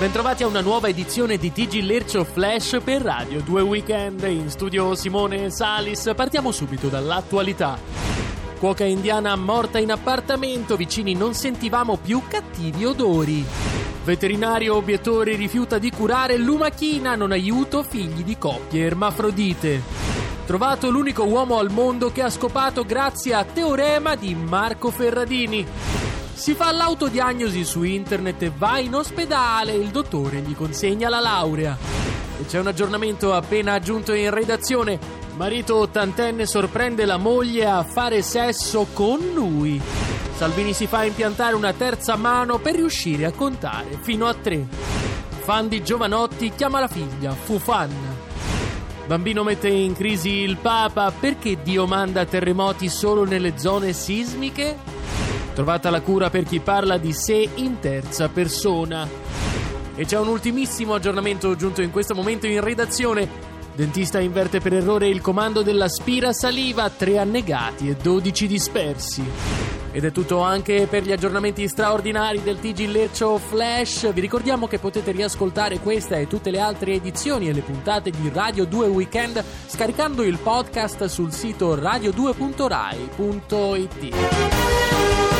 Bentrovati a una nuova edizione di TG Lercio Flash per Radio 2 Weekend. In studio Simone Salis. Partiamo subito dall'attualità. Cuoca indiana morta in appartamento, vicini non sentivamo più cattivi odori. Veterinario obiettore rifiuta di curare lumachina, non aiuto figli di coppie ermafrodite. Trovato l'unico uomo al mondo che ha scopato grazie a teorema di Marco Ferradini. Si fa l'autodiagnosi su internet e va in ospedale. Il dottore gli consegna la laurea. E c'è un aggiornamento appena aggiunto in redazione. Marito ottantenne sorprende la moglie a fare sesso con lui. Salvini si fa impiantare una terza mano per riuscire a contare fino a tre. Fan di Giovanotti chiama la figlia Fufanna. Bambino mette in crisi il Papa perché Dio manda terremoti solo nelle zone sismiche? Trovata la cura per chi parla di sé in terza persona. E c'è un ultimissimo aggiornamento giunto in questo momento in redazione. Dentista inverte per errore il comando dell'aspira saliva, 3 annegati e 12 dispersi. Ed è tutto anche per gli aggiornamenti straordinari del TG Leccio Flash. Vi ricordiamo che potete riascoltare questa e tutte le altre edizioni e le puntate di Radio 2 Weekend scaricando il podcast sul sito radio2.rai.it.